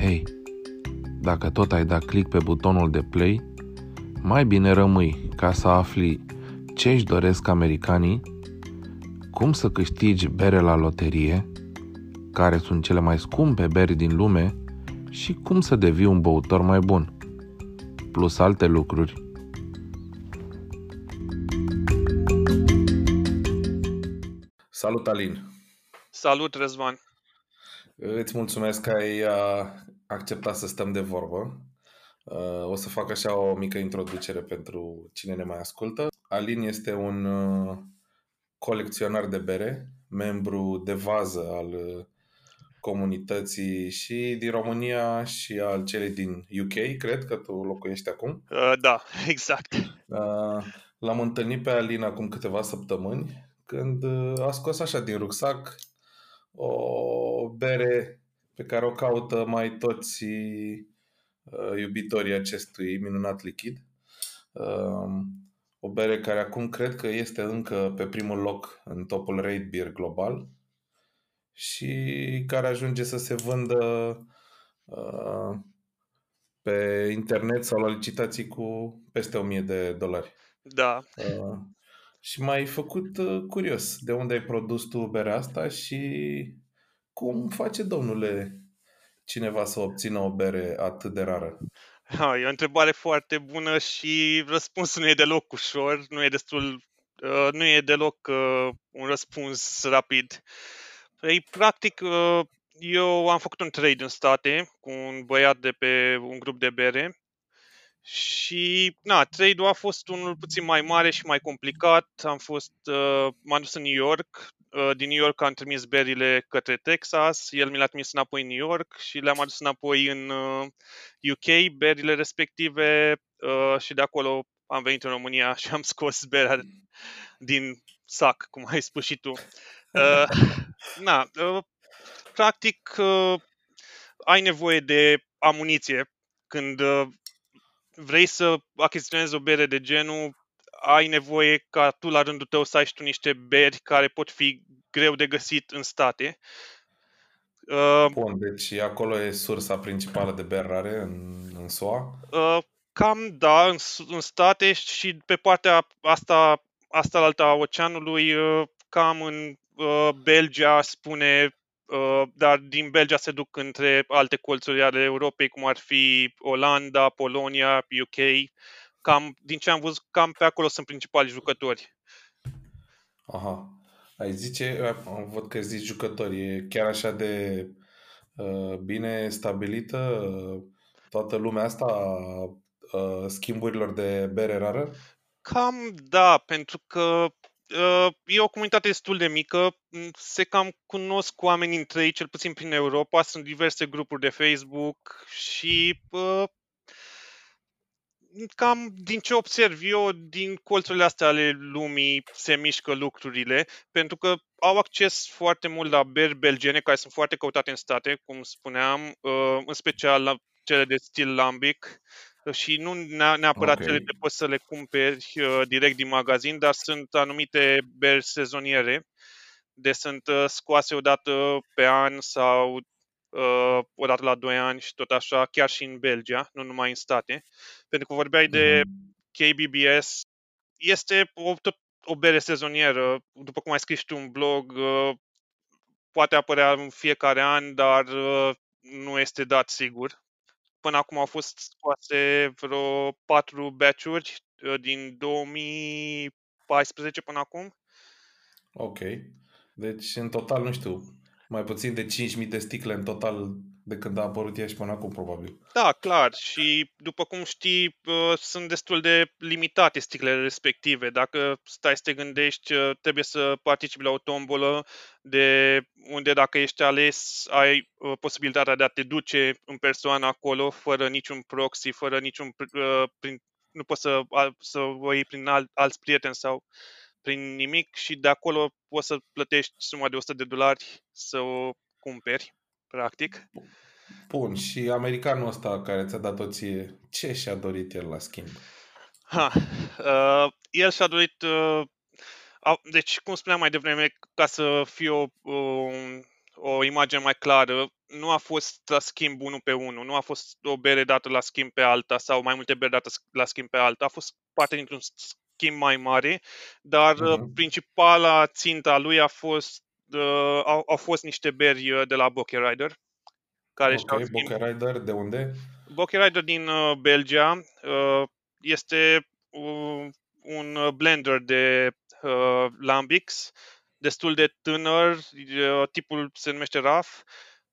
Hei, dacă tot ai dat click pe butonul de play, mai bine rămâi ca să afli ce își doresc americanii, cum să câștigi bere la loterie, care sunt cele mai scumpe beri din lume și cum să devii un băutor mai bun, plus alte lucruri. Salut, Alin! Salut, Răzvan! Îți mulțumesc că ai uh, acceptat să stăm de vorbă. Uh, o să fac așa o mică introducere pentru cine ne mai ascultă. Alin este un uh, colecționar de bere, membru de vază al comunității și din România și al celei din UK, cred că tu locuiești acum. Uh, da, exact. Uh, l-am întâlnit pe Alin acum câteva săptămâni, când a scos așa din rucsac o bere pe care o caută mai toți uh, iubitorii acestui minunat lichid. Uh, o bere care acum cred că este încă pe primul loc în topul Raid Beer global și care ajunge să se vândă uh, pe internet sau la licitații cu peste 1000 de dolari. Da. Uh, și m-ai făcut uh, curios de unde ai produs tu berea asta și cum face, domnule, cineva să obțină o bere atât de rară? Ha, e o întrebare foarte bună și răspunsul nu e deloc ușor, nu e destul, uh, nu e deloc uh, un răspuns rapid. Ei, practic, uh, eu am făcut un trade în state cu un băiat de pe un grup de bere și, na, trade-ul a fost unul puțin mai mare și mai complicat. Am fost, uh, m-am dus în New York, uh, din New York am trimis berile către Texas, el mi le-a trimis înapoi în New York și le-am adus înapoi în uh, UK, berile respective uh, și de acolo am venit în România și am scos berea din sac, cum ai spus și tu. Uh, na, uh, practic, uh, ai nevoie de amuniție când uh, vrei să achiziționezi o bere de genul, ai nevoie ca tu la rândul tău să ai și tu niște beri care pot fi greu de găsit în state. Uh, Bun, deci acolo e sursa principală de beri rare în, în SUA? Uh, cam da, în, în state și pe partea asta, asta la alta oceanului, uh, cam în uh, Belgia spune Uh, dar din Belgia se duc între alte colțuri ale Europei, cum ar fi Olanda, Polonia, UK. Cam, din ce am văzut, cam pe acolo sunt principali jucători. Aha. Ai zice, văd că zici jucători, e chiar așa de uh, bine stabilită uh, toată lumea asta uh, schimburilor de bere rară? Cam da, pentru că Uh, e o comunitate destul de mică, mm, se cam cunosc oamenii între ei, cel puțin prin Europa, sunt diverse grupuri de Facebook și uh, cam din ce observ eu, din colțurile astea ale lumii se mișcă lucrurile, pentru că au acces foarte mult la beri belgene, care sunt foarte căutate în state, cum spuneam, uh, în special la cele de stil lambic și nu neapărat okay. cele de poți să le cumperi uh, direct din magazin, dar sunt anumite beri sezoniere, de sunt uh, scoase odată pe an sau uh, odată la 2 ani și tot așa, chiar și în Belgia, nu numai în state. Pentru că vorbeai mm-hmm. de mhm. KBBS, este o, tot o bere sezonieră, după cum ai scris tu un blog, uh, poate apărea în fiecare an, dar uh, nu este dat sigur. Până acum au fost scoase vreo patru batch-uri uh, din 2014 până acum. Ok. Deci, în total, nu știu, mai puțin de 5.000 de sticle în total de când a apărut ea și până acum, probabil. Da, clar. Și după cum știi, sunt destul de limitate sticlele respective. Dacă stai să te gândești, trebuie să participi la o tombolă de unde dacă ești ales, ai posibilitatea de a te duce în persoană acolo fără niciun proxy, fără niciun prin, nu poți să, să o iei prin alt, alți prieteni sau prin nimic și de acolo poți să plătești suma de 100 de dolari să o cumperi, practic. Bun, și americanul ăsta care ți-a dat-o ție, ce și-a dorit el la schimb? Ha, uh, el și-a dorit, uh, deci cum spuneam mai devreme, ca să fie o, o, o imagine mai clară, nu a fost la schimb unul pe unul, nu a fost o bere dată la schimb pe alta sau mai multe beri date la schimb pe alta, a fost parte dintr-un schimb mai mare, dar uh-huh. principala ținta lui a fost uh, au, au fost niște beri uh, de la Bokeh Rider. Care ok, Bokeh Rider, de unde? Bokeh Rider din uh, Belgia. Uh, este uh, un blender de uh, Lambics, destul de tânăr, uh, tipul se numește RAF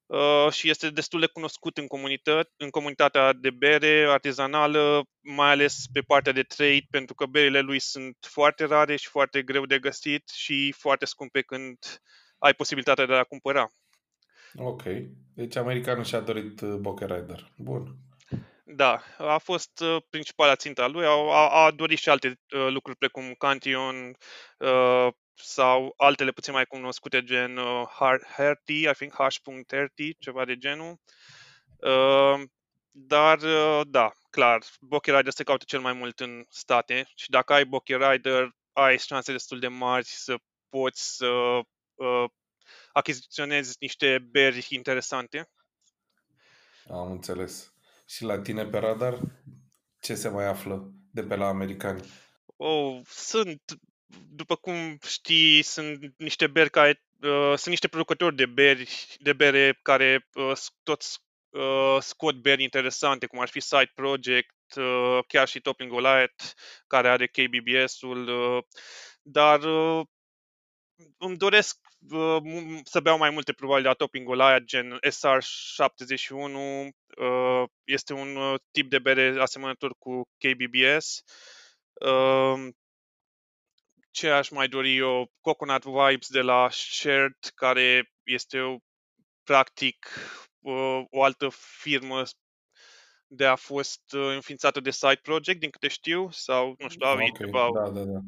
uh, și este destul de cunoscut în, comunitate, în comunitatea de bere artizanală, mai ales pe partea de trade, pentru că berile lui sunt foarte rare și foarte greu de găsit și foarte scumpe când ai posibilitatea de a cumpăra. Ok. Deci americanul și-a dorit uh, Boker Rider. Bun. Da, a fost uh, principala ținta lui. A, a, a dorit și alte uh, lucruri precum Cantillon uh, sau altele puțin mai cunoscute gen uh, Herty, I think H.30, ceva de genul. Uh, dar, uh, da, clar, Bokeh Rider se caută cel mai mult în state și dacă ai Bokeh Rider, ai șanse destul de mari să poți să uh, achiziționezi niște beri interesante. Am înțeles. Și la tine pe radar, ce se mai află de pe la americani? Oh, sunt, după cum știi, sunt niște beri care uh, sunt niște producători de beri, de bere care uh, tot uh, scot beri interesante, cum ar fi Side Project, uh, chiar și Topping Goliath, care are KBBS-ul, uh, dar uh, îmi doresc uh, să beau mai multe probabil de la Topping Goliath, gen SR71, uh, este un uh, tip de bere asemănător cu KBBS. Uh, ce aș mai dori eu? Coconut Vibes de la Shared, care este o, practic uh, o altă firmă de a fost uh, înființată de Side Project, din câte știu, sau nu știu, au okay, ceva... Da, da, da.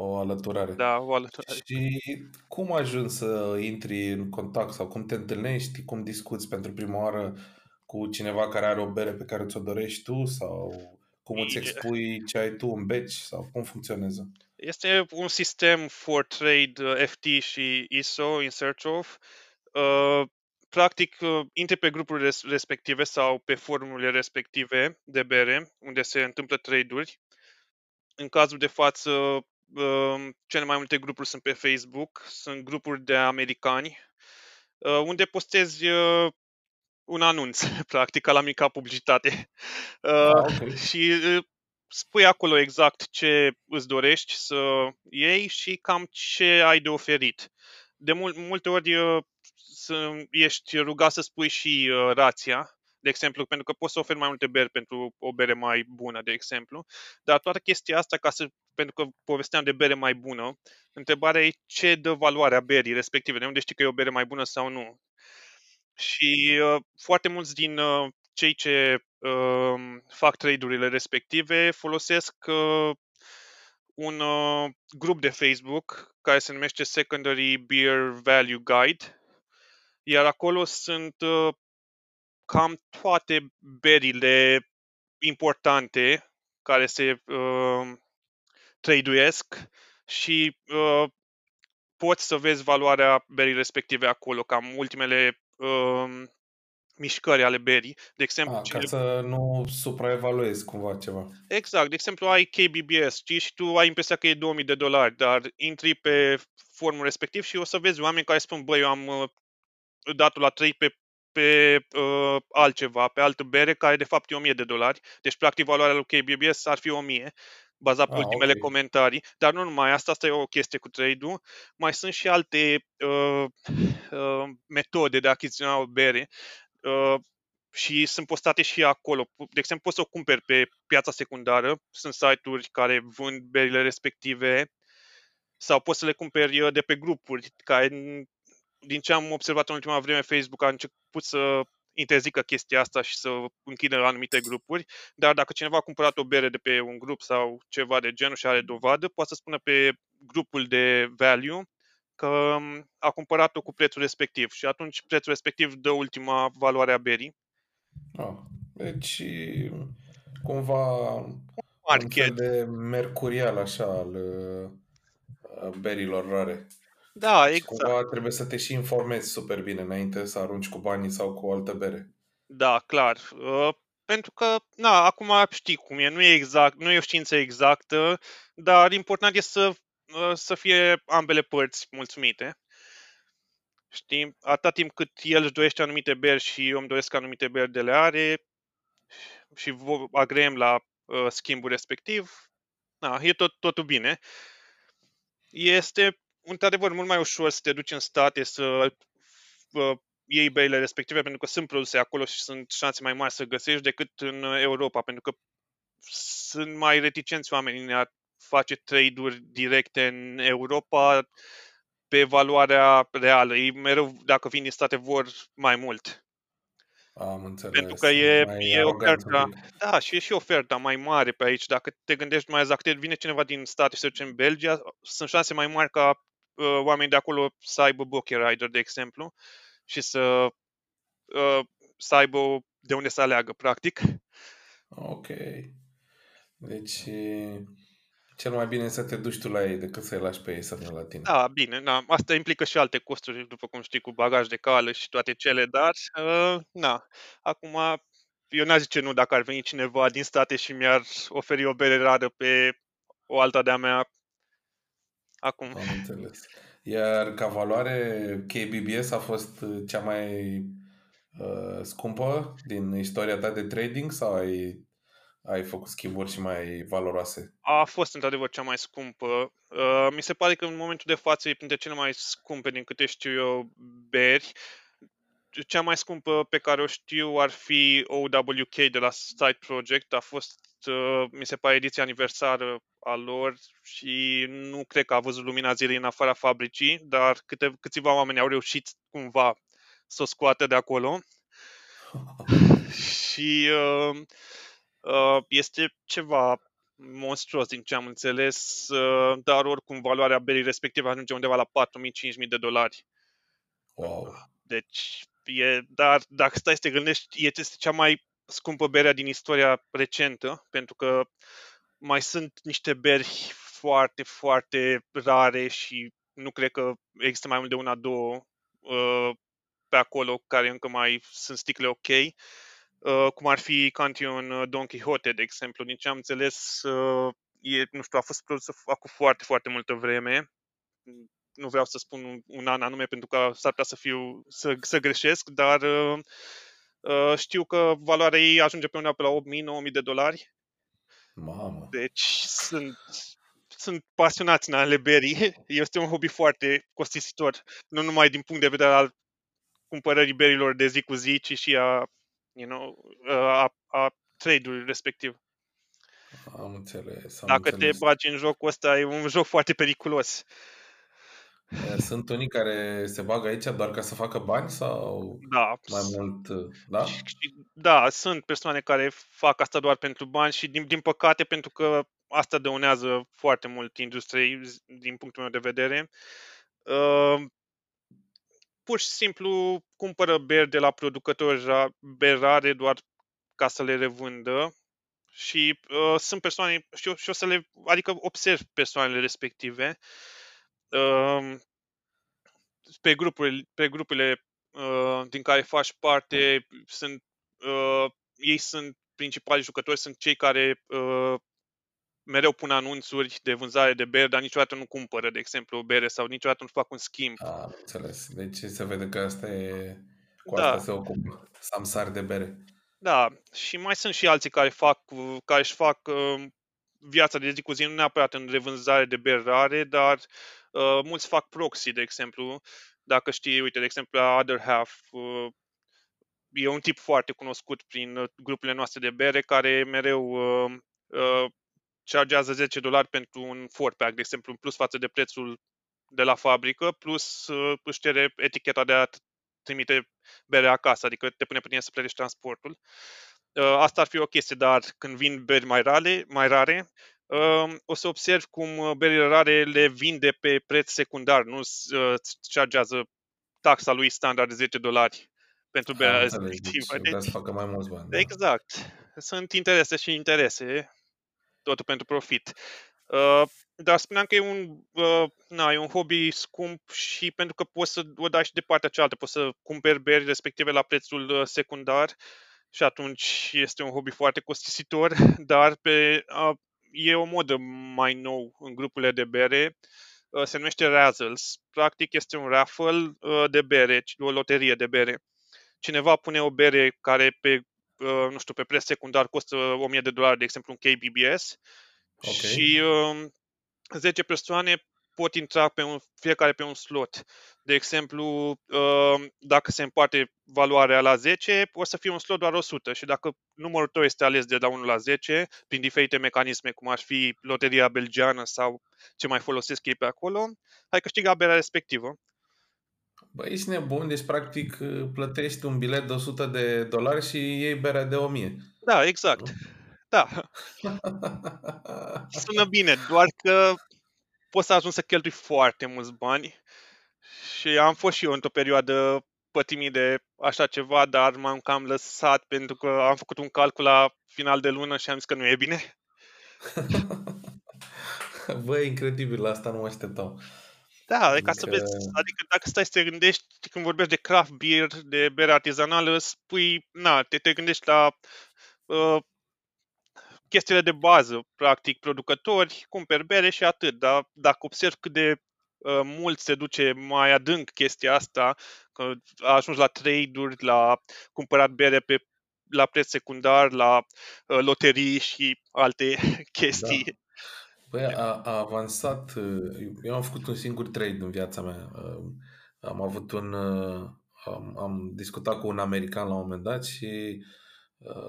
O alăturare. Da, o alăturare. Și cum ajungi să intri în contact sau cum te întâlnești, cum discuți pentru prima oară cu cineva care are o bere pe care ți-o dorești tu sau cum îți expui ce ai tu în beci sau cum funcționează? Este un sistem for trade uh, FT și ISO in search of. Uh, practic, uh, intri pe grupurile respective sau pe forumurile respective de bere, unde se întâmplă trade-uri. În cazul de față, uh, cele mai multe grupuri sunt pe Facebook, sunt grupuri de americani, uh, unde postezi uh, un anunț, practic, ca la mica publicitate. Uh, ah, okay. Și uh, spui acolo exact ce îți dorești să iei și cam ce ai de oferit. De mul- multe ori uh, ești rugat să spui și uh, rația, de exemplu, pentru că poți să oferi mai multe beri pentru o bere mai bună, de exemplu, dar toată chestia asta, ca să, pentru că povesteam de bere mai bună, întrebarea e ce dă valoarea berii respective, de unde știi că e o bere mai bună sau nu. Și uh, foarte mulți din uh, cei ce uh, fac trade-urile respective folosesc uh, un uh, grup de Facebook care se numește Secondary Beer Value Guide, iar acolo sunt uh, cam toate berile importante care se uh, traduiesc și uh, poți să vezi valoarea berii respective acolo, cam ultimele uh, mișcări ale berii. De exemplu, A, ca să nu supraevaluezi cumva ceva. Exact. De exemplu, ai KBBS știi, și tu ai impresia că e 2000 de dolari, dar intri pe formul respectiv și o să vezi oameni care spun, băi, eu am uh, datul la 3 pe pe uh, altceva, pe altă bere, care de fapt e 1000 de dolari. Deci, practic, valoarea lui KBBS ar fi 1000, bazat pe ah, ultimele okay. comentarii. Dar nu numai asta, asta e o chestie cu trade-ul. Mai sunt și alte uh, uh, metode de a achiziționa o bere. Uh, și sunt postate și acolo. De exemplu, poți să o cumperi pe piața secundară, sunt site-uri care vând berile respective sau poți să le cumperi uh, de pe grupuri care din ce am observat în ultima vreme, Facebook a început să interzică chestia asta și să închidă anumite grupuri, dar dacă cineva a cumpărat o bere de pe un grup sau ceva de genul și are dovadă, poate să spună pe grupul de value că um, a cumpărat-o cu prețul respectiv și atunci prețul respectiv dă ultima valoare a berii. Ah, deci cumva Market. un fel de mercurial așa al uh, berilor rare. Da, Și exact. cumva trebuie să te și informezi super bine înainte să arunci cu banii sau cu o altă bere. Da, clar. Uh, pentru că, na, acum știi cum e, nu e exact, nu e o știință exactă, dar important e să, uh, să fie ambele părți mulțumite. Știi? Atâta timp cât el își dorește anumite beri și eu îmi doresc anumite beri de le are și vo- agreem la uh, schimbul respectiv, na, e tot, totul bine. Este, într-adevăr, mult mai ușor să te duci în state să uh, iei berile respective, pentru că sunt produse acolo și sunt șanse mai mari să găsești decât în Europa, pentru că sunt mai reticenți oamenii în a face trade-uri directe în Europa pe valoarea reală. Ei mereu, dacă vin din state, vor mai mult. Am înțeles. Pentru că e, mai e aroganți un oferta, pic. da, și e și oferta mai mare pe aici. Dacă te gândești mai exact, vine cineva din state și se duce în Belgia, sunt șanse mai mari ca uh, oamenii de acolo să aibă Bokeh Rider, de exemplu, și să, uh, să aibă de unde să aleagă, practic. Ok. Deci cel mai bine e să te duci tu la ei decât să-i lași pe ei să vină la tine. Da, bine, da, asta implică și alte costuri, după cum știi, cu bagaj de cală și toate cele, dar, uh, na, acum, eu n-aș zice nu dacă ar veni cineva din state și mi-ar oferi o bere rară pe o alta de-a mea, acum. Am înțeles. Iar ca valoare, KBBS a fost uh, cea mai uh, scumpă din istoria ta de trading sau ai, ai făcut schimburi și mai valoroase? A fost într-adevăr cea mai scumpă. Uh, mi se pare că în momentul de față e printre cele mai scumpe din câte știu eu beri. Cea mai scumpă pe care o știu ar fi OWK de la Side Project. A fost, uh, mi se pare, ediția aniversară a lor și nu cred că a văzut lumina zilei în afara fabricii, dar câte, câțiva oameni au reușit cumva să o scoată de acolo. și uh, uh, este ceva monstruos din ce am înțeles, uh, dar oricum valoarea berii respective ajunge undeva la 4.000-5.000 de dolari. Wow. Deci, e, dar dacă stai să te gândești, este cea mai scumpă berea din istoria recentă, pentru că mai sunt niște beri foarte, foarte rare și nu cred că există mai mult de una, două uh, pe acolo care încă mai sunt sticle ok, uh, cum ar fi Cantillon uh, Don Quixote, de exemplu. Din ce am înțeles, uh, e, nu știu, a fost produsă acum foarte, foarte multă vreme. Nu vreau să spun un, un an anume pentru că s-ar putea să fiu să, să greșesc, dar uh, uh, știu că valoarea ei ajunge pe undeva pe la 8.000-9.000 de dolari. Mamă. Deci sunt sunt pasionați în ale berii. Este un hobby foarte costisitor, nu numai din punct de vedere al cumpărării berilor de zi cu zi, ci și a, you know, a, a trade-ului respectiv. Am înțeles. Am Dacă înțeles. te bagi în jocul ăsta, e un joc foarte periculos. Sunt unii care se bagă aici doar ca să facă bani sau Da, mai mult, da? Și, da, sunt persoane care fac asta doar pentru bani și din, din păcate pentru că asta dăunează foarte mult industriei din punctul meu de vedere. Uh, pur și simplu cumpără beri de la producători ra- beri rare doar ca să le revândă și uh, sunt persoane, și o, și o să le, adică observ persoanele respective uh, pe grupurile, pe grupurile uh, din care faci parte, sunt, uh, ei sunt principalii jucători, sunt cei care uh, mereu pun anunțuri de vânzare de beri, dar niciodată nu cumpără, de exemplu, o bere sau niciodată nu fac un schimb. A, înțeles. Deci se vede că asta e, cu Da. asta se ocupă. Samsar de bere. Da, și mai sunt și alții care fac, care își fac uh, viața de zi cu zi, nu neapărat în revânzare de beri rare, dar uh, mulți fac proxy, de exemplu. Dacă știi, uite, de exemplu, la Other Half, uh, e un tip foarte cunoscut prin uh, grupurile noastre de bere care mereu uh, uh, chargează 10 dolari pentru un four pack, de exemplu, în plus față de prețul de la fabrică, plus uh, își cere eticheta de a t- trimite berea acasă, adică te pune pe tine să plătești transportul. Uh, asta ar fi o chestie, dar când vin beri mai rare, mai rare uh, o să observ cum uh, berile rare le vinde pe preț secundar, nu uh, îți chargează taxa lui standard de 10 dolari pentru berea Am înțeles. respectivă. Deci Deci, vrea să facă mai mulți bani. Da. exact. Sunt interese și interese, totul pentru profit. Uh, dar spuneam că e un, uh, na, e un hobby scump și pentru că poți să o dai și de partea cealaltă, poți să cumperi beri respective la prețul uh, secundar și atunci este un hobby foarte costisitor, dar pe, uh, e o modă mai nou în grupurile de bere, uh, se numește Razzles. Practic este un raffle uh, de bere, o loterie de bere. Cineva pune o bere care pe, uh, nu știu, pe preț secundar costă 1000 de dolari, de exemplu un KBBS, Ok. și um, 10 persoane pot intra pe un, fiecare pe un slot. De exemplu, um, dacă se împarte valoarea la 10, o să fie un slot doar 100 și dacă numărul tău este ales de la 1 la 10, prin diferite mecanisme, cum ar fi loteria belgiană sau ce mai folosesc ei pe acolo, ai câștigat berea respectivă. Băi, ești nebun, deci practic plătești un bilet de 100 de dolari și iei berea de 1000. Da, exact. Da, sună bine, doar că poți să ajungi să cheltui foarte mulți bani și am fost și eu într-o perioadă pătimit de așa ceva, dar m-am cam lăsat pentru că am făcut un calcul la final de lună și am zis că nu e bine. Băi, incredibil, la asta nu mă așteptam. Da, adică... ca să Adică- vezi, adică dacă stai să te gândești, când vorbești de craft beer, de bere artizanală, spui, na, te, te gândești la uh, chestiile de bază, practic, producători, cumperi bere și atât, dar dacă observi cât de uh, mult se duce mai adânc chestia asta, că ajungi la trade-uri, la cumpărat bere pe la preț secundar, la uh, loterii și alte chestii. Băi, a, a avansat. uh, Eu am făcut un singur trade în viața mea. Uh, Am avut un. uh, Am, am discutat cu un american la un moment dat și uh,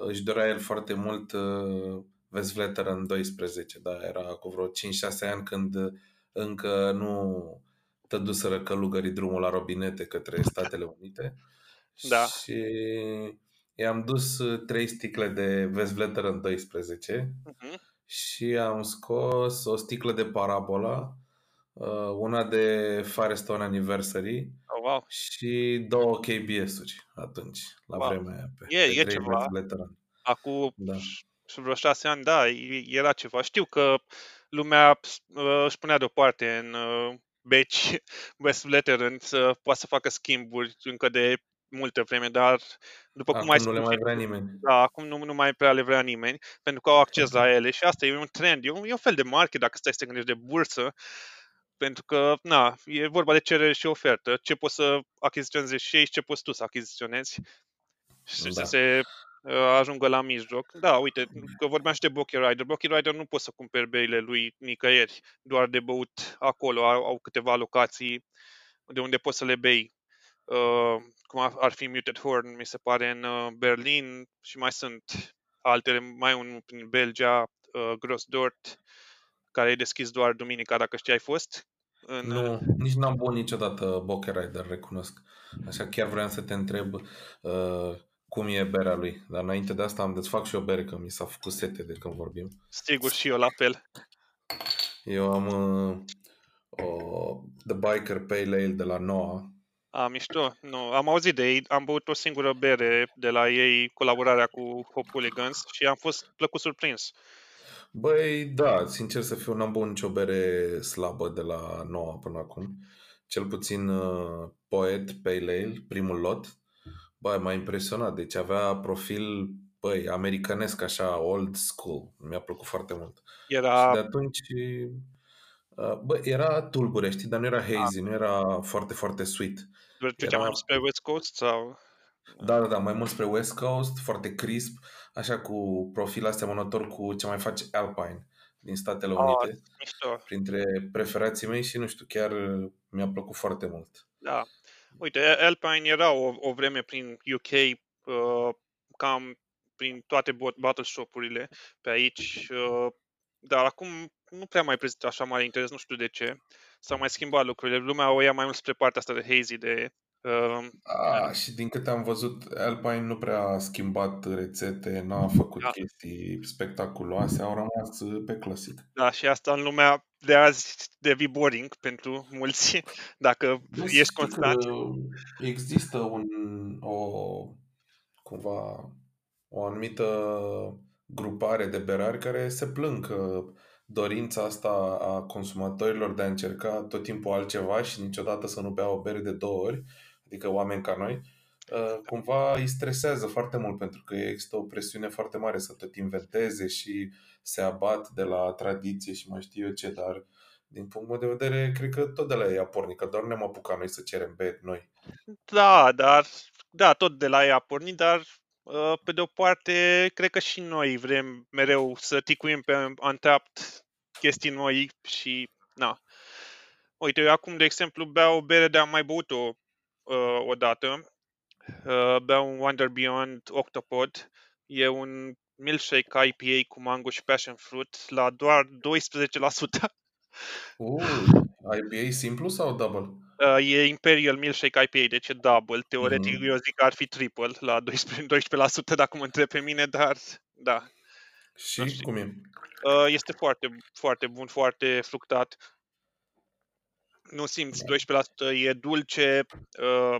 își dorea el foarte mult uh, Vesvleter în 12, da, era cu vreo 5-6 ani când încă nu tăduseră călugării drumul la robinete către Statele Unite. Da. Și i-am dus uh, trei sticle de Vesvleter în 12 Uh-huh. și am scos o sticlă de parabola, uh, una de Firestone Anniversary Oh, wow. și două KBS-uri atunci, la Wow. vremea aia. Pe, E- pe e trei ceva. veterani. Acum Da. și vreo șase ani, da, e- era ceva. Știu că lumea uh, își punea deoparte în uh, beci West Veteran să poată să facă schimburi încă de multă vreme, dar după cum Acum ai nu le spus mai și vrea tu, nimeni. da, acum nu, nu mai prea le vrea nimeni, pentru că au acces la ele și asta e un trend, e un, e un fel de market dacă stai să te gândești de bursă, pentru că, na, e vorba de cerere și ofertă, ce poți să achiziționezi și ei și ce poți tu să achiziționezi și Da. să se uh, ajungă la mijloc. Da, uite, că vorbeam și de Bucky Rider. Bucky Rider nu poți să cumperi beile lui nicăieri, doar de băut acolo. Au, au câteva locații de unde poți să le bei. Uh, cum ar- ar fi Muted Horn, mi se pare, în uh, Berlin și mai sunt altele, mai unul prin Belgia, uh, Grossdort, care e deschis doar duminica, dacă știi, ai fost. În, Nu, nici n-am băut niciodată Boker Rider, recunosc. Așa chiar vreau să te întreb uh, cum e berea lui. Dar înainte de asta am desfac și o bere, că mi s-a făcut sete de când vorbim. Sigur și eu la fel. Eu am uh, o The Biker Pale Ale de la Noah. A, mișto. Nu, am auzit de ei, am băut o singură bere de la ei, colaborarea cu Hop Hooligans și am fost plăcut surprins. Băi, da, sincer să fiu, n-am băut nicio bere slabă de la Noah până acum. Cel puțin uh, Poet Pale Ale, primul lot. Băi, m-a impresionat. Deci avea profil, băi, americanesc, așa, old school. Mi-a plăcut foarte mult. Și Era, de atunci, uh, bă, era tulbure, știi, dar nu era hazy, nu era foarte, foarte sweet. ducea era- mai mult spre West Coast sau... Da, da, da, mai mult spre West Coast, foarte crisp, așa cu profil asemănător cu ce mai face Alpine din Statele Ah, Unite, mișto, printre preferații mei și nu știu, chiar uh, mi-a plăcut foarte mult. da. Uite, Alpine era o, o vreme prin UK, uh, cam prin toate bot- bottle shop-urile pe aici, uh, dar acum nu prea mai prezintă așa mare interes, nu știu de ce. S-au mai schimbat lucrurile. Lumea o ia mai mult spre partea asta de hazy, de... Uh, A, și din câte am văzut, Alpine nu prea a schimbat rețete, n-a făcut Da. chestii spectaculoase, au rămas uh, pe clasic. Da, și asta în lumea de azi devii boring pentru mulți, dacă Bă, ești știi constant. că există un, o, cumva, o anumită grupare de berari care se plâng că dorința asta a consumatorilor de a încerca tot timpul altceva și niciodată să nu bea o bere de două ori, adică oameni ca noi, uh, cumva îi stresează foarte mult pentru că există o presiune foarte mare să tot inventeze și se abat de la tradiție și mai știu eu ce, dar din punctul meu de vedere, cred că tot de la ei a pornit, că doar ne-am apucat noi să cerem beri noi. Da, dar da, tot de la ea a pornit, dar uh, pe de o parte, cred că și noi vrem mereu să ticuim pe Untapped chestii noi și, na. Uite, eu acum, de exemplu, beau o bere de-am mai băut-o uh, odată. Uh, beau un Wonder Beyond Octopod. E un milkshake IPA cu mango și passion fruit la doar 12%. Uh, IPA simplu sau double? Uh, e Imperial Milkshake IPA, deci e double. Teoretic, mm-hmm. eu zic că ar fi triple la 12%, 12% dacă mă întreb pe mine, dar da. Și cum e? Uh, este foarte, foarte bun, foarte fructat. Nu simți 12%, e dulce, uh,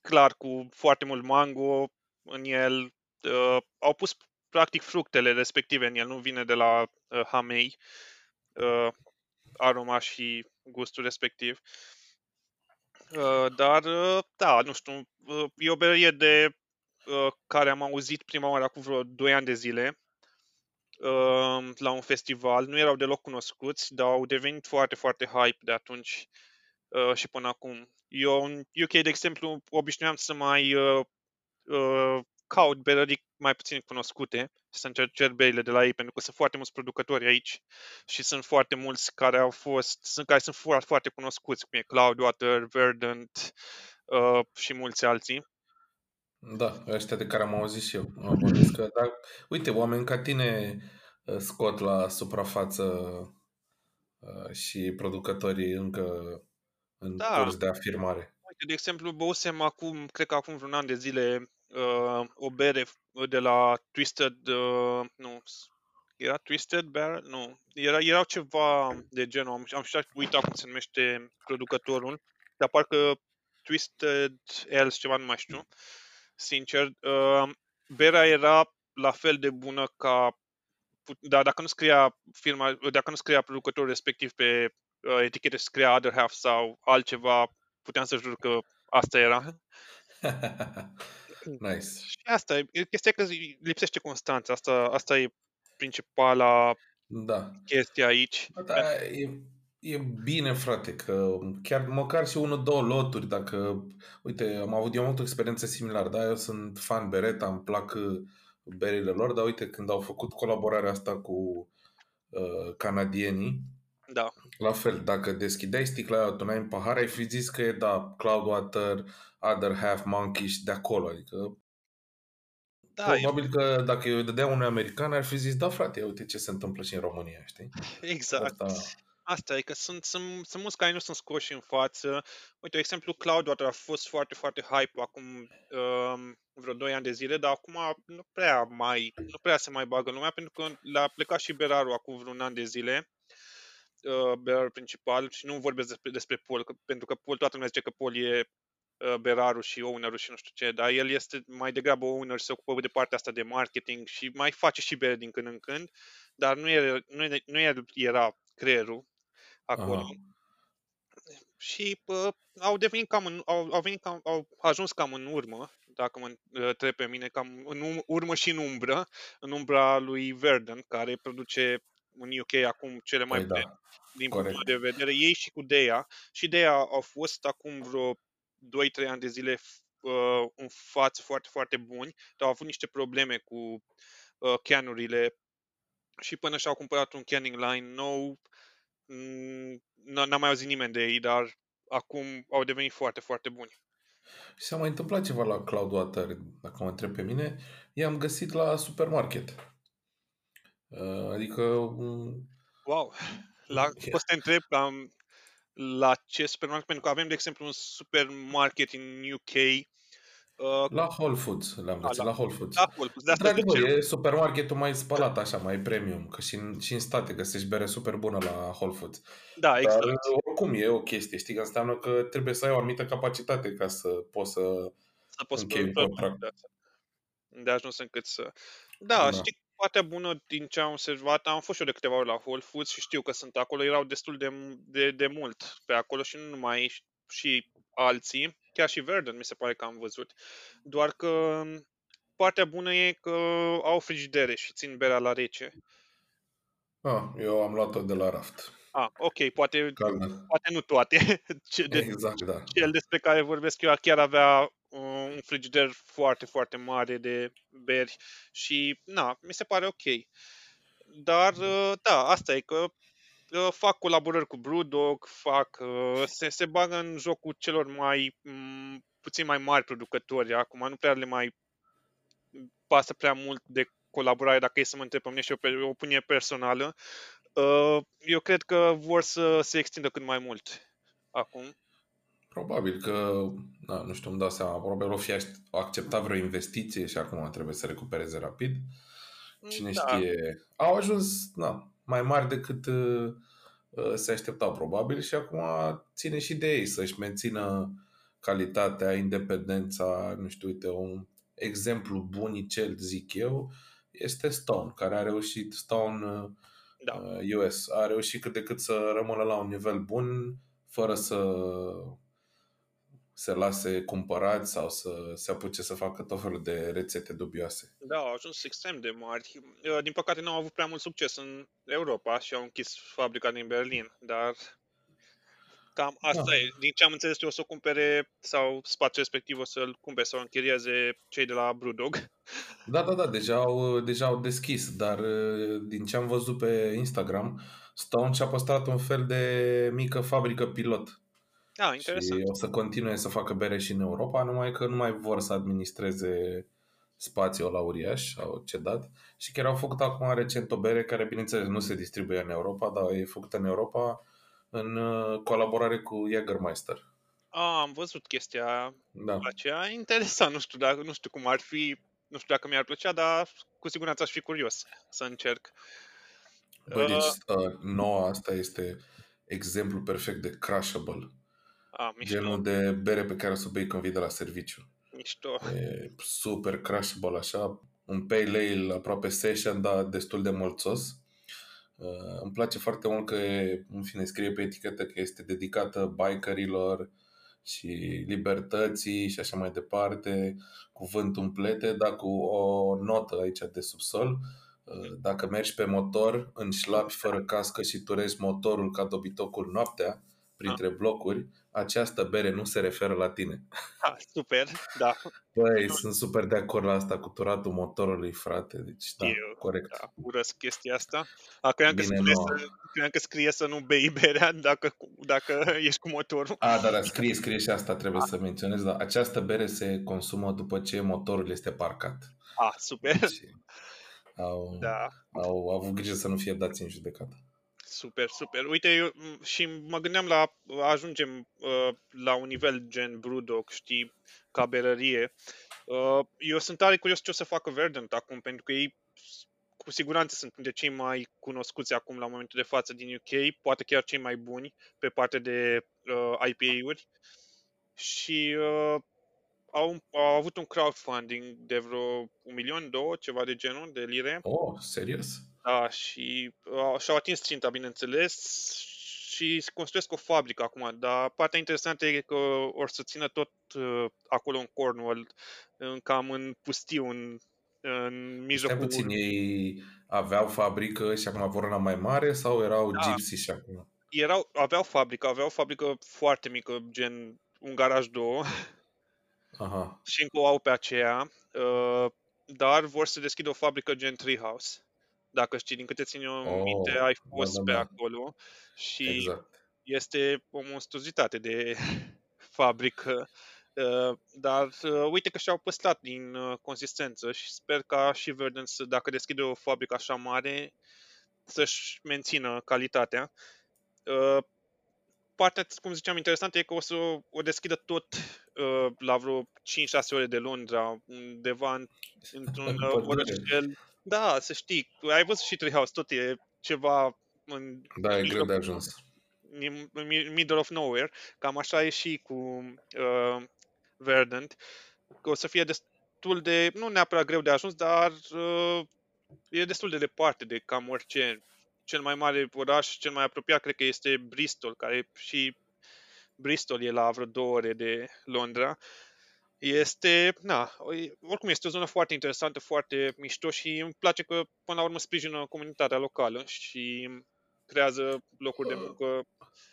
clar cu foarte mult mango în el. Uh, au pus practic fructele respective în el, nu vine de la uh, Hamei. Uh, aroma și gustul respectiv. Uh, dar, uh, da, nu știu, uh, e o berie de uh, care am auzit prima oară acum vreo 2 ani de zile uh, la un festival. Nu erau deloc cunoscuți, dar au devenit foarte, foarte hype de atunci uh, și până acum. Eu în UK, de exemplu, obișnuiam să mai uh, uh, caut berării mai puțin cunoscute și să încerc berile de la ei, pentru că sunt foarte mulți producători aici și sunt foarte mulți care au fost, sunt, care sunt foarte, foarte cunoscuți, cum e Cloudwater, Verdant uh, și mulți alții. Da, ăștia de care am auzit și eu. Am că, dar, uite, oameni ca tine uh, scot la suprafață uh, și producătorii încă în da. curs de afirmare. Uite, de exemplu, băusem acum, cred că acum vreun an de zile, uh, o bere de la Twisted, uh, nu, era Twisted Bear? Nu, era, erau ceva de genul, am, am știut uita cum se numește producătorul, dar parcă Twisted Els, ceva nu mai știu, sincer. Uh, berea era la fel de bună ca dar dacă nu scria firma, dacă nu scria producătorul respectiv pe uh, etichete, scria other half sau altceva, puteam să jur că asta era. nice. Și asta e, chestia că lipsește constanța, asta, asta e principala da. chestie aici. Da, e, e bine, frate, că chiar măcar și unul, două loturi, dacă, uite, am avut, eu am avut o experiență similară, da, eu sunt fan Beretta, îmi plac uh, berile lor, dar uite, când au făcut colaborarea asta cu uh, canadienii, da. La fel, dacă deschideai sticla aia, tu în pahar, ai fi zis că e, da, Cloudwater, Other Half Monkeys de acolo, adică da, Probabil e... că dacă eu dădea unui american, ar fi zis, da frate, uite ce se întâmplă și în România, știi? Exact. Asta... Asta e că sunt, sunt, sunt mulți care nu sunt scoși în față. Uite, de exemplu, Cloudwater a fost foarte, foarte hype acum um, vreo 2 ani de zile, dar acum nu prea mai, nu prea se mai bagă lumea, pentru că l-a plecat și Beraru acum vreun an de zile uh, berar principal și nu vorbesc despre, despre Paul, că, pentru că Paul, toată lumea zice că Paul e uh, berarul și ownerul și nu știu ce, dar el este mai degrabă owner și se ocupă de partea asta de marketing și mai face și bere din când în când, dar nu era, nu era, nu era creierul acolo. Aha. Și pă, au devenit cam în, au, au, venit cam, au ajuns cam în urmă, dacă mă întreb pe mine, cam în um, urmă și în umbră, în umbra lui Verden, care produce în UK acum cele mai păi bune da. din punctul de vedere, ei și cu Deia. Și Deia au fost acum vreo 2-3 ani de zile uh, în față foarte, foarte buni, dar au avut niște probleme cu uh, canurile și până și-au cumpărat un canning line nou, mm, n-am mai auzit nimeni de ei, dar acum au devenit foarte, foarte buni. Și s-a mai întâmplat ceva la Cloudwater, dacă mă întreb pe mine, i-am găsit la supermarket. Uh, adică... Wow! La, poți să te întreb cam la ce supermarket, pentru că avem, de exemplu, un supermarket în UK Uh, la Whole Foods le-am găsit, la, la Whole Foods. La Whole Foods, de asta Într-adevăr, e supermarketul mai spălat așa, mai premium, că și în, și în state găsești bere super bună la Whole Foods. Da, exact. Dar oricum e o chestie, știi, că înseamnă că trebuie să ai o anumită capacitate ca să poți să, să poți închei un contract. De, de ajuns încât să... Da, da, știi, partea bună din ce am observat, am fost și eu de câteva ori la Whole Foods și știu că sunt acolo, erau destul de, de, de mult pe acolo și nu numai și alții, chiar și Verdant mi se pare că am văzut. Doar că partea bună e că au frigidere și țin berea la rece. Ah, eu am luat-o de la raft. Ah, ok, poate, Caldă. poate nu toate. Ce, de, Exact, da. cel despre care vorbesc eu chiar avea un frigider foarte, foarte mare de beri și, na, mi se pare ok. Dar, uh, da, asta e că uh, fac colaborări cu Brewdog, fac, uh, se, se bagă în jocul celor mai m- puțin mai mari producători acum, nu prea le mai pasă prea mult de colaborare, dacă e să mă întreb pe mine și o, o opinie personală. Eu cred că vor să se extindă cât mai mult acum. Probabil că, na, nu știu, îmi dau seama, probabil o fi acceptat vreo investiție și acum trebuie să recupereze rapid. Cine da. știe, au ajuns na, mai mari decât uh, se așteptau probabil și acum ține și de ei să-și mențină calitatea, independența, nu știu, uite, un exemplu bunicel, zic eu, este Stone, care a reușit, Stone da. US, a reușit cât de cât să rămână la un nivel bun, fără să se lase cumpărat sau să se apuce să facă tot felul de rețete dubioase. Da, au ajuns extrem de mari. Din păcate nu au avut prea mult succes în Europa și au închis fabrica din Berlin, dar cam asta da. e. Din ce am înțeles eu o să o cumpere sau spațiul respectiv o să-l cumpere sau închirieze cei de la Brewdog. Da, da, da, deja au, deja au deschis, dar din ce am văzut pe Instagram, Stone și-a păstrat un fel de mică fabrică pilot Ah, interesant. Și o să continue să facă bere și în Europa, numai că nu mai vor să administreze spațiul la uriaș, au cedat și chiar au făcut acum recent o bere care, bineînțeles, nu se distribuie în Europa, dar e făcută în Europa în uh, colaborare cu Jägermeister. Ah, am văzut chestia da. aceea. Interesant, nu știu, dacă, nu știu cum ar fi, nu știu dacă mi-ar plăcea, dar cu siguranță aș fi curios să încerc. Băi, deci uh, uh, noua asta este exemplu perfect de crushable. A, mișto. Genul de bere pe care o să bei când vii de la serviciu. Mișto. E super crushable așa, un pale ale aproape session, dar destul de molțos. Uh, îmi place foarte mult că, în fine, scrie pe etichetă că este dedicată bikerilor și libertății și așa mai departe, cuvântul plete, dar cu o notă aici de subsol. Uh, dacă mergi pe motor în șlapi fără cască și turezi motorul ca dobitocul noaptea, printre ah. blocuri, această bere nu se referă la tine. Ah, super, da. Băi, sunt super de acord la asta cu turatul motorului, frate. Deci, da, Eu, corect. Da, urăsc chestia asta. A, cream, că scrie să, cream că scrie să nu bei berea dacă, dacă ești cu motorul. A, da, da, scrie, scrie și asta trebuie A. să menționez. Dar această bere se consumă după ce motorul este parcat. A, super. Deci, au, da. au avut grijă să nu fie dați în judecată. Super, super. Uite, eu și mă gândeam la ajungem uh, la un nivel gen Brewdog, știi, ca berărie. Uh, eu sunt tare curios ce o să facă Verdant acum, pentru că ei cu siguranță sunt de cei mai cunoscuți acum la momentul de față din UK, poate chiar cei mai buni pe partea de uh, IPA-uri. Și uh, au, au avut un crowdfunding de vreo un milion, două, ceva de genul, de lire. Oh, serios? Da, și uh, și-au atins ținta, bineînțeles, și construiesc o fabrică acum, dar partea interesantă e că or să țină tot uh, acolo în Cornwall, în, cam în pustiu, în, în mijlocul... Stai puțin, ei aveau fabrică și acum vor una mai mare sau erau da. gypsy și acum? Erau, aveau fabrică, aveau fabrică foarte mică, gen un garaj două. Aha. și încă o au pe aceea, uh, dar vor să deschidă o fabrică gen Treehouse dacă știi, din câte țin eu oh, minte, ai da, fost da, da, pe acolo și exact. este o monstruozitate de fabrică. Uh, dar uh, uite că și-au păstrat din uh, consistență și sper ca și Verdant, dacă deschide o fabrică așa mare, să-și mențină calitatea. Partea, cum ziceam, interesantă e că o să o deschidă tot la vreo 5-6 ore de Londra, undeva într-un orășel da, să știi, ai văzut și Treehouse, tot e ceva în... Da, e greu de ajuns. În middle of nowhere, cam așa e și cu uh, Verdant, că o să fie destul de, nu neapărat greu de ajuns, dar uh, e destul de departe de cam orice. Cel mai mare oraș, cel mai apropiat, cred că este Bristol, care și Bristol e la vreo două ore de Londra. Este, na, oricum este o zonă foarte interesantă, foarte mișto și îmi place că până la urmă sprijină comunitatea locală și creează locuri de muncă.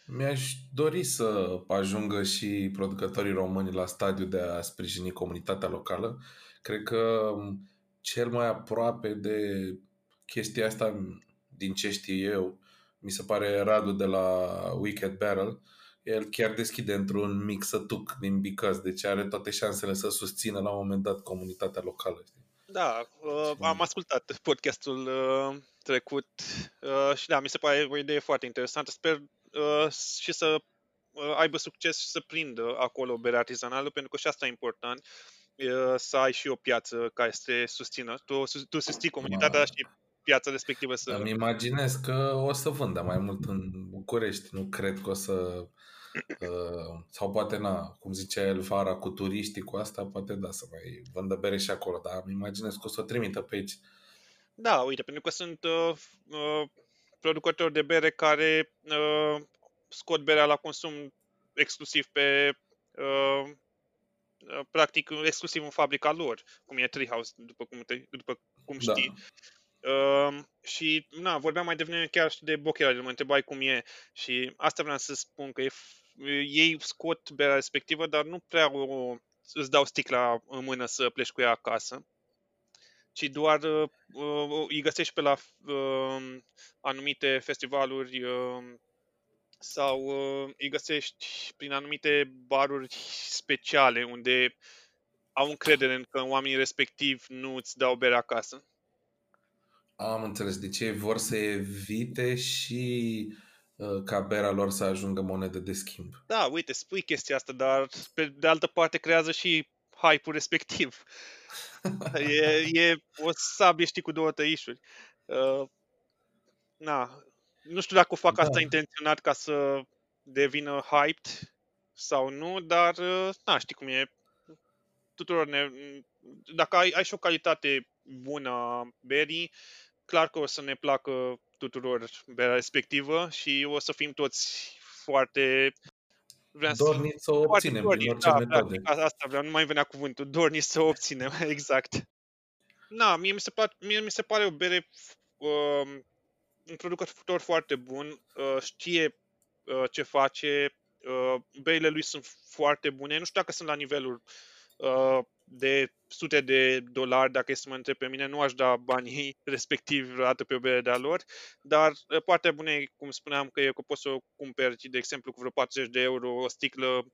Mi-aș dori să ajungă și producătorii români la stadiu de a sprijini comunitatea locală. Cred că cel mai aproape de chestia asta, din ce știu eu, mi se pare Radu de la Wicked Barrel, el chiar deschide într-un mic sătuc din Bicaz, deci are toate șansele să susțină la un moment dat comunitatea locală. Știi? Da, uh, am ascultat podcastul uh, trecut uh, și da, mi se pare o idee foarte interesantă. Sper uh, și să uh, aibă succes și să prindă acolo bere artizanală, pentru că și asta e important, uh, să ai și o piață care să te susțină. Tu, tu susții comunitatea și piața respectivă să... Îmi imaginez că o să vândă mai mult în București. Nu cred că o să Uh, sau poate, na, cum zicea el, vara cu turiștii, cu asta, poate da, să mai vândă bere și acolo, dar îmi imaginez că o să o trimită pe aici. Da, uite, pentru că sunt uh, uh, producători de bere care uh, scot berea la consum exclusiv pe uh, uh practic exclusiv în fabrica lor, cum e Treehouse, după cum, te, după cum da. știi. Da. Uh, și, na, vorbeam mai devreme chiar și de Bochera, mă întrebai cum e și asta vreau să spun, că e ei scot berea respectivă, dar nu prea o, îți dau sticla în mână să pleci cu ea acasă, ci doar uh, uh, îi găsești pe la uh, anumite festivaluri uh, sau uh, îi găsești prin anumite baruri speciale unde au încredere în că oamenii respectiv nu îți dau bere acasă. Am înțeles. Deci ei vor să evite și Uh, ca berea lor să ajungă monedă de schimb. Da, uite, spui chestia asta, dar pe de altă parte creează și hype-ul respectiv. e, e o sabie, știi, cu două tăișuri. Uh, na, nu știu dacă o fac da. asta intenționat ca să devină hyped sau nu, dar uh, na, știi cum e. Tuturor ne, dacă ai, ai și o calitate bună a berii, clar că o să ne placă tuturor berea respectivă și o să fim toți foarte vreau dorniți să o obținem prin orice da, metode. Practic, asta vreau, nu mai venea cuvântul, dorniți să o obținem, exact. Na, mie mi se pare, mie mi se pare o bere, uh, un producător foarte bun, uh, știe uh, ce face, uh, beile lui sunt foarte bune, nu știu dacă sunt la nivelul uh, de sute de dolari, dacă este să mă întreb pe mine, nu aș da banii respectiv atât pe o bere de-a lor, dar uh, partea bună e, cum spuneam, că e că poți să o cumperi, de exemplu, cu vreo 40 de euro o sticlă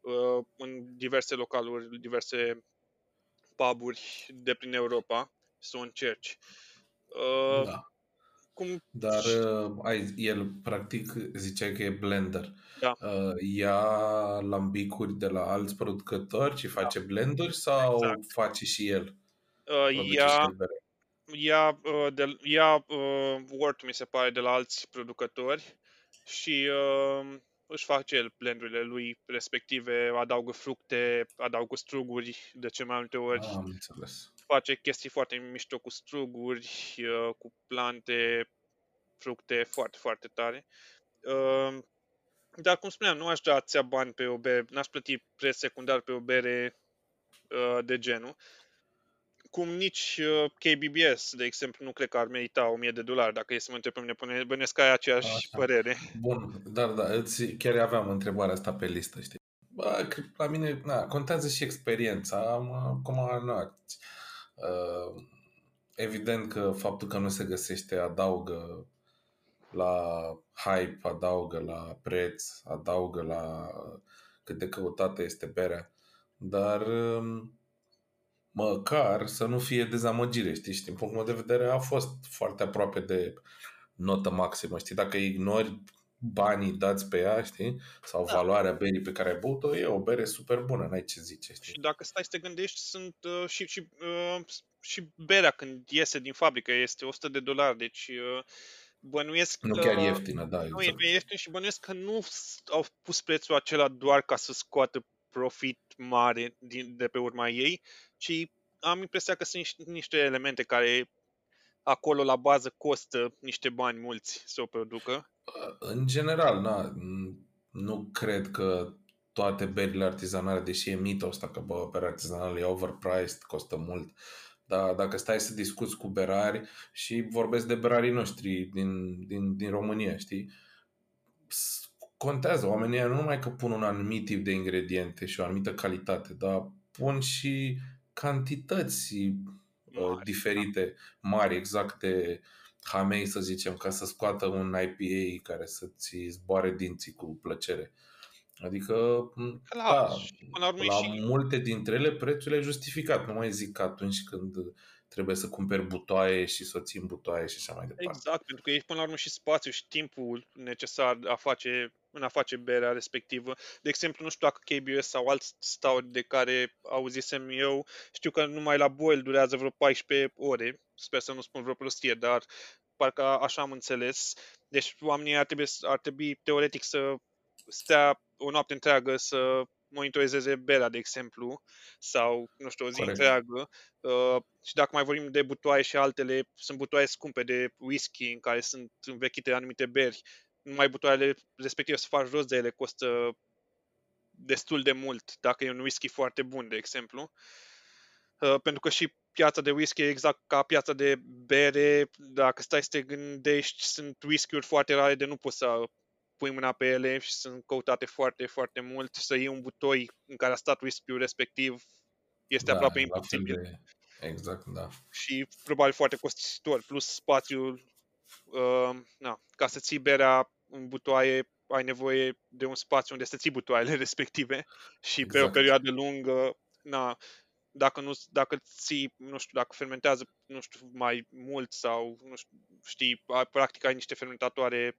uh, în diverse localuri, diverse puburi de prin Europa, să o încerci. Uh, da. Cum... Dar uh, ai, el practic zicea că e blender. Da. Uh, ia lambicuri de la alți producători și face da. blenduri sau exact. face și el? Uh, ia, ia, uh, de, ia uh, Word, mi se pare, de la alți producători și uh, își face el blendurile lui respective, adaugă fructe, adaugă struguri de ce mai multe ori. Am înțeles. Face chestii foarte mișto cu struguri, uh, cu plante, fructe foarte, foarte tare. Uh, dar, cum spuneam, nu aș da atâția bani pe o bere, n-aș plăti preț secundar pe o bere uh, de genul. Cum nici uh, KBBS, de exemplu, nu cred că ar merita 1000 de dolari, dacă e să mă întreb pe mine, pune, bănesc că ai aceeași Așa. părere. Bun, dar da, îți, chiar aveam întrebarea asta pe listă, știi? Bă, la mine, na, contează și experiența, cum na, uh, evident că faptul că nu se găsește adaugă la hype, adaugă la preț, adaugă la cât de căutată este berea. Dar um, măcar să nu fie dezamăgire, știi? Și din punctul meu de vedere a fost foarte aproape de notă maximă, știi? Dacă ignori banii dați pe ea, știi? Sau da. valoarea berii pe care ai băut-o, e o bere super bună, n-ai ce zice, știi? Și dacă stai să te gândești, sunt uh, și, și, uh, și berea când iese din fabrică este 100 de dolari, deci uh, bănuiesc Nu chiar ieftină, da, exact. Nu e exact. ieftin și bănuiesc că nu au pus prețul acela doar ca să scoată profit mare din, de pe urma ei, ci am impresia că sunt niște elemente care acolo la bază costă niște bani mulți să o producă? În general, na, nu cred că toate berile artizanale, deși e mitul ăsta că bă, berea artizanală e overpriced, costă mult, dar dacă stai să discuți cu berari și vorbesc de berarii noștri din, din, din România, știi, contează. Oamenii nu numai că pun un anumit tip de ingrediente și o anumită calitate, dar pun și cantități uh, mari, diferite, da. mari, exact de hamei, să zicem, ca să scoată un IPA care să-ți zboare dinții cu plăcere. Adică, Clar, da, la, la și... multe dintre ele prețul e justificat. Nu mai zic că atunci când trebuie să cumperi butoaie și să ții în butoaie și așa mai departe. Exact, pentru că e până la urmă și spațiu și timpul necesar a face, în a face berea respectivă. De exemplu, nu știu dacă KBS sau alt stau de care auzisem eu, știu că numai la boil durează vreo 14 ore, sper să nu spun vreo prostie, dar parcă așa am înțeles. Deci oamenii ar trebui, ar trebui teoretic să stea o noapte întreagă să monitorizeze berea, de exemplu, sau, nu știu, o zi Corect. întreagă. Uh, și dacă mai vorbim de butoaie și altele, sunt butoaie scumpe de whisky în care sunt învechite anumite beri. Numai butoaiele respective să faci rost de ele costă destul de mult, dacă e un whisky foarte bun, de exemplu. Uh, pentru că și piața de whisky e exact ca piața de bere, dacă stai să te gândești, sunt whisky-uri foarte rare de nu poți să pui mâna pe ele și sunt căutate foarte, foarte mult. Să iei un butoi în care a stat whisky-ul respectiv este da, aproape imposibil. De... Exact, da. Și probabil foarte costisitor, plus spațiul, uh, na, ca să ții berea în butoaie ai nevoie de un spațiu unde să ții butoaiele respective și exact. pe o exact. perioadă lungă, na, dacă, nu, dacă ții, nu știu, dacă fermentează, nu știu, mai mult sau, nu știu, știi, practic ai niște fermentatoare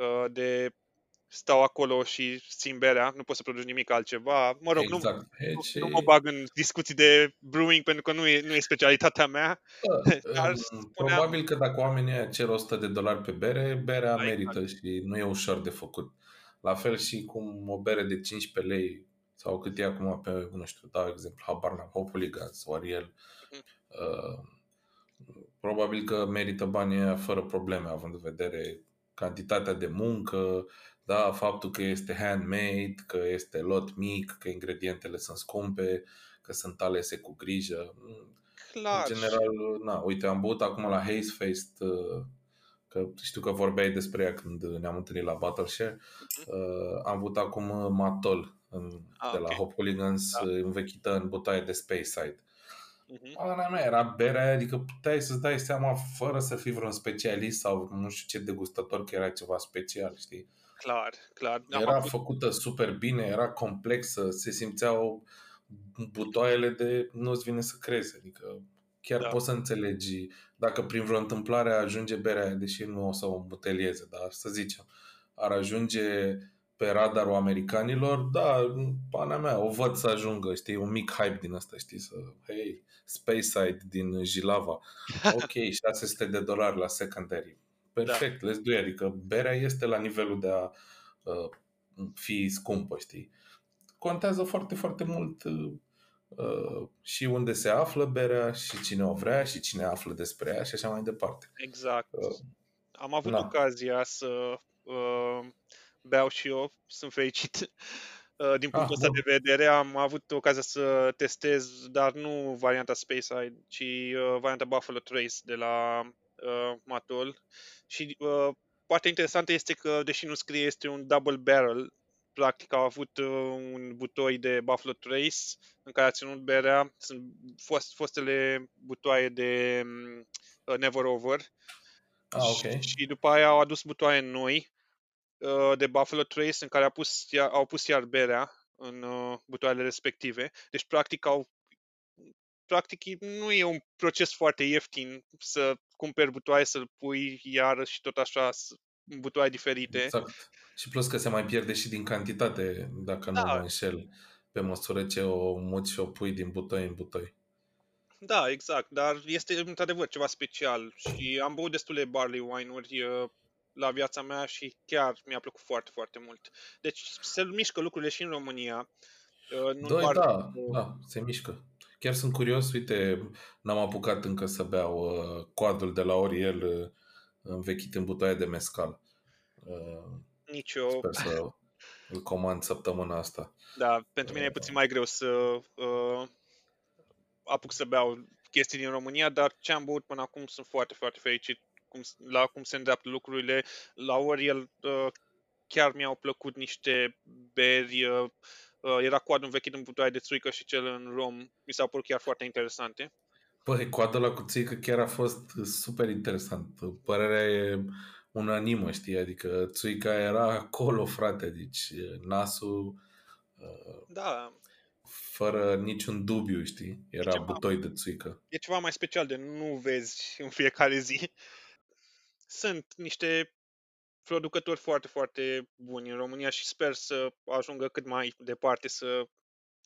Uh, de stau acolo și țin berea, nu pot să produci nimic altceva. Mă rog, exact. nu, deci... nu, nu mă bag în discuții de brewing pentru că nu e, nu e specialitatea mea. Da, Dar spuneam... Probabil că dacă oamenii cer 100 de dolari pe bere, berea da, merită exact. și nu e ușor de făcut. La fel și cum o bere de 15 lei sau cât e acum pe, nu știu, dau exemplu, habar n-am, Hopuligans, Ariel, mm. uh, probabil că merită banii fără probleme, având în vedere cantitatea de muncă, da, faptul că este handmade, că este lot mic, că ingredientele sunt scumpe, că sunt alese cu grijă. Clar. În general, na, uite, am băut acum la Haze Fest, uh, că știu că vorbeai despre ea când ne-am întâlnit la Battleshare, uh-huh. am băut acum Matol în, ah, de la okay. Hop Hooligans, da. învechită în butaie de Space Side. Uh-huh. Pana mea era berea, adică puteai să-ți dai seama fără să fii vreun specialist sau nu știu ce degustător că era ceva special, știi? Clar, clar. Era Am făcută super bine, era complexă, se simțeau butoaiele de nu-ți vine să crezi, adică chiar da. poți să înțelegi dacă prin vreo întâmplare ajunge berea, deși nu o să o butelieze, dar să zicem, ar ajunge pe radarul americanilor, da, pana mea, o văd să ajungă, știi, un mic hype din asta, știi, să, hei, Speyside din Jilava, ok, 600 de dolari la secondary, perfect, da. let's do it, adică berea este la nivelul de a uh, fi scumpă, știi. Contează foarte, foarte mult uh, și unde se află berea și cine o vrea și cine află despre ea și așa mai departe. Exact. Uh, Am avut na. ocazia să uh, beau și eu, sunt fericit. Uh, din punctul ah, ăsta de vedere am avut ocazia să testez, dar nu varianta Space Side, ci uh, varianta Buffalo Trace de la uh, Matol. Și uh, partea interesantă este că, deși nu scrie, este un double barrel. Practic au avut uh, un butoi de Buffalo Trace în care a ținut berea. Sunt fost, fostele butoaie de uh, Never Over. Ah, okay. și, și după aia au adus butoaie noi Uh, de Buffalo Trace în care au pus, au pus iar berea în uh, butoarele respective. Deci, practic, au practic nu e un proces foarte ieftin să cumperi butoaie, să-l pui iară și tot așa butoaie diferite. Exact. Și plus că se mai pierde și din cantitate, dacă da. nu mă înșel, pe măsură ce o muți și o pui din butoi în butoi. Da, exact, dar este într-adevăr ceva special și am băut destule barley wine-uri uh, la viața mea și chiar mi-a plăcut foarte, foarte mult. Deci se mișcă lucrurile și în România. Uh, nu Doi, doar, da, uh, da, se mișcă. Chiar sunt curios, uite, n-am apucat încă să beau uh, coadul de la Oriel uh, învechit în butoaie de mescal. Uh, Nici eu. Sper să îl comand săptămâna asta. Da, pentru mine e puțin mai greu să uh, apuc să beau chestii din România, dar ce am băut până acum sunt foarte, foarte fericit cum, la cum se îndreaptă lucrurile. La Oriel uh, chiar mi-au plăcut niște beri, uh, uh, era coadul învechit în butoaie de țuică și cel în rom, mi s-au părut chiar foarte interesante. Păi, coada la cuțică chiar a fost super interesant. Părerea e unanimă, știi? Adică țuica era acolo, frate, deci nasul... Da. Fără niciun dubiu, știi? Era ceva, butoi de țuică. E ceva mai special de nu vezi în fiecare zi. Sunt niște producători foarte, foarte buni în România și sper să ajungă cât mai departe să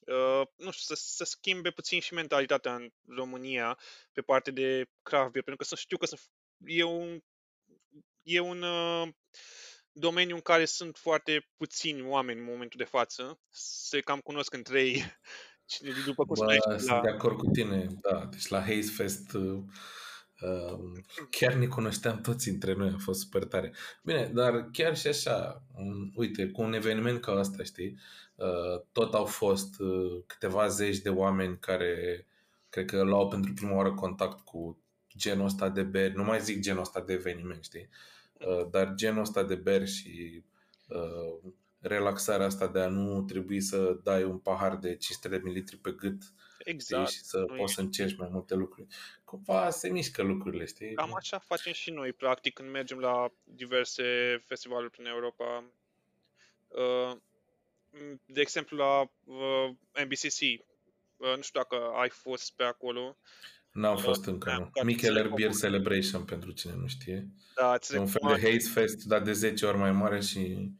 Uh, nu știu, să, să schimbe puțin și mentalitatea în România pe parte de craft beer, pentru că să știu că sunt, e un, e un uh, domeniu în care sunt foarte puțini oameni în momentul de față, se cam cunosc între ei. După cum Bă, sunt la... de acord cu tine, da. Deci la Haze Fest uh, chiar ne cunoșteam toți între noi, a fost super tare. Bine, dar chiar și așa, um, uite, cu un eveniment ca asta, știi, uh, tot au fost uh, câteva zeci de oameni care cred că luau pentru prima oară contact cu genul ăsta de beri, nu mai zic genul ăsta de eveniment, știi, uh, dar genul ăsta de beri și uh, relaxarea asta de a nu trebui să dai un pahar de 500 de mililitri pe gât exact. știi? și să nu poți să încerci mai multe lucruri. Cumva se mișcă lucrurile, știi? Cam așa facem și noi, practic, când mergem la diverse festivaluri prin Europa. Uh, de exemplu, la uh, MBCC, uh, nu știu dacă ai fost pe acolo. N-am fost încă, nu. Micheler Beer Celebration, pentru cine nu știe. Da, e un fel de Haze Fest, dar de 10 ori mai mare și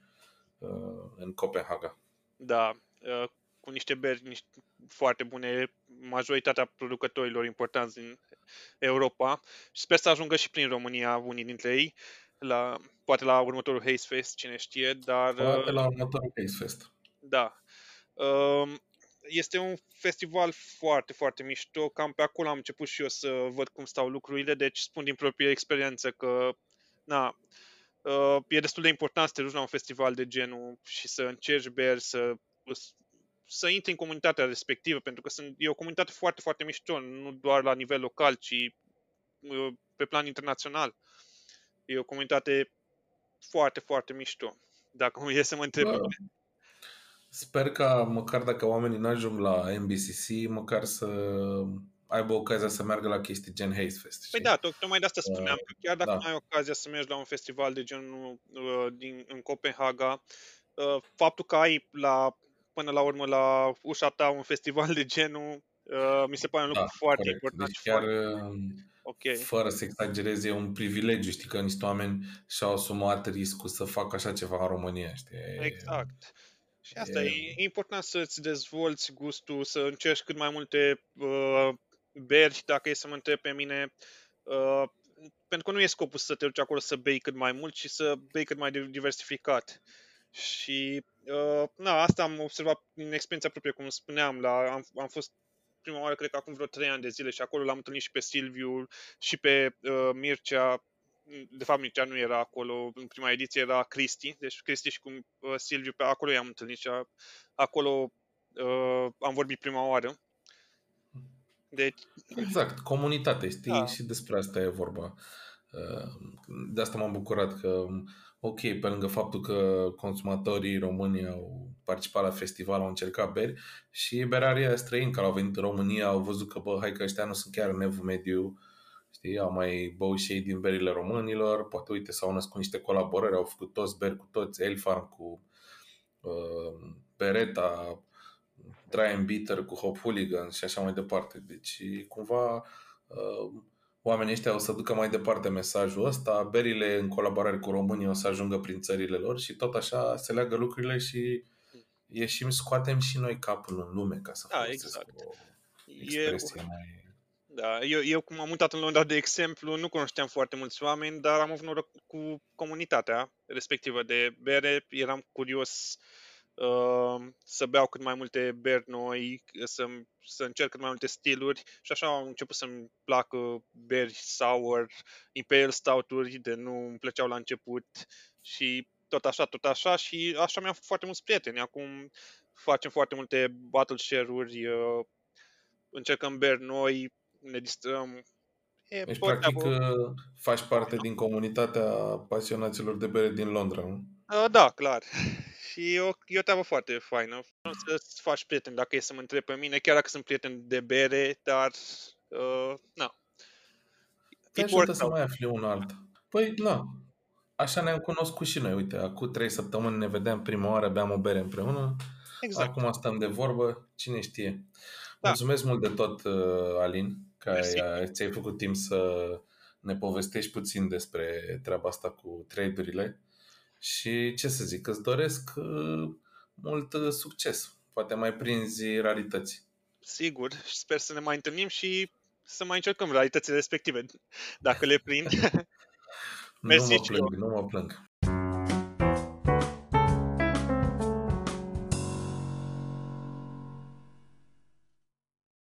uh, în Copenhaga. Da, uh, cu niște beri niște foarte bune, majoritatea producătorilor importanți din Europa și sper să ajungă și prin România unii dintre ei, la, poate la următorul Haze Fest, cine știe, dar... Poate la următorul Haze Fest. Da. Um, este un festival foarte, foarte mișto. Cam pe acolo am început și eu să văd cum stau lucrurile, deci spun din proprie experiență că na, uh, e destul de important să te duci la un festival de genul și să încerci beri, să să intri în comunitatea respectivă, pentru că sunt, e o comunitate foarte, foarte mișto, nu doar la nivel local, ci uh, pe plan internațional. E o comunitate foarte, foarte mișto. Dacă e să mă întreb. Da. Sper ca măcar dacă oamenii nu ajung la MBCC, măcar să aibă ocazia să meargă la chestii gen Haze Fest. Știi? Păi da, tocmai de asta spuneam, că chiar dacă da. nu ai ocazia să mergi la un festival de genul uh, din, în Copenhaga, uh, faptul că ai la până la urmă la ușa ta un festival de genul, uh, mi se pare un lucru da, foarte corect. important. Deci chiar, foarte... Um, okay. fără să exagerez, e un privilegiu, știi, că niște oameni și-au asumat riscul să facă așa ceva în România, știi? Exact. Și asta e, e important să-ți dezvolți gustul, să încerci cât mai multe uh, beri, dacă e să mă întreb pe mine, uh, pentru că nu e scopul să te duci acolo să bei cât mai mult, ci să bei cât mai diversificat. Și uh, na, asta am observat din experiența proprie, cum spuneam, la, am, am fost prima oară, cred că acum vreo trei ani de zile și acolo l-am întâlnit și pe Silviu și pe uh, Mircea. De fapt, Mircea nu era acolo, în prima ediție era Cristi, deci Cristi și cu uh, Silviu, pe acolo i-am întâlnit și a, acolo uh, am vorbit prima oară. Deci... Exact, comunitate, știi? Da. Și despre asta e vorba. Uh, de asta m-am bucurat că ok, pe lângă faptul că consumatorii români au participat la festival, au încercat beri și berarii străini care au venit în România au văzut că, bă, hai că ăștia nu sunt chiar în evul mediu, știi, au mai băut și ei din berile românilor, poate, uite, s-au născut niște colaborări, au făcut toți beri cu toți, Elfarm cu uh, Beretta, Dry and Bitter cu Hop Hooligan și așa mai departe. Deci, cumva, uh, oamenii ăștia o să ducă mai departe mesajul ăsta, berile în colaborare cu românii o să ajungă prin țările lor și tot așa se leagă lucrurile și ieșim, scoatem și noi capul în lume ca să da, exact. o expresie e, mai... Da, eu, eu cum am mutat în Londra, de exemplu, nu cunoșteam foarte mulți oameni, dar am avut noroc cu comunitatea respectivă de bere, eram curios uh, să beau cât mai multe beri noi, să, să încerc cât mai multe stiluri și așa am început să-mi placă beri sour, imperial stout-uri, de nu îmi plăceau la început și tot așa, tot așa și așa mi-am făcut foarte mulți prieteni. Acum facem foarte multe battle share-uri, uh, încercăm beri noi, ne distrăm. E deci, practic, treabă. faci parte din comunitatea pasionaților de bere din Londra, nu? Uh, da, clar. Și e o, e o treabă foarte faină. Nu să faci prieteni dacă e să mă întreb pe mine, chiar dacă sunt prieten de bere, dar, uh, na. Te ajută să mai afli un alt. Păi, na, așa ne-am cunoscut și noi. Uite, acum trei săptămâni ne vedeam prima oară, beam o bere împreună. Exact. Acum stăm de vorbă, cine știe. Da. Mulțumesc mult de tot, uh, Alin, că ai, ți-ai făcut timp să ne povestești puțin despre treaba asta cu trade-urile. Și ce să zic, îți doresc uh, mult uh, succes. Poate mai prinzi rarități. Sigur, și sper să ne mai întâlnim și să mai încercăm raritățile respective, dacă le prind. Mersi nu mă plâng, nu mă plâng.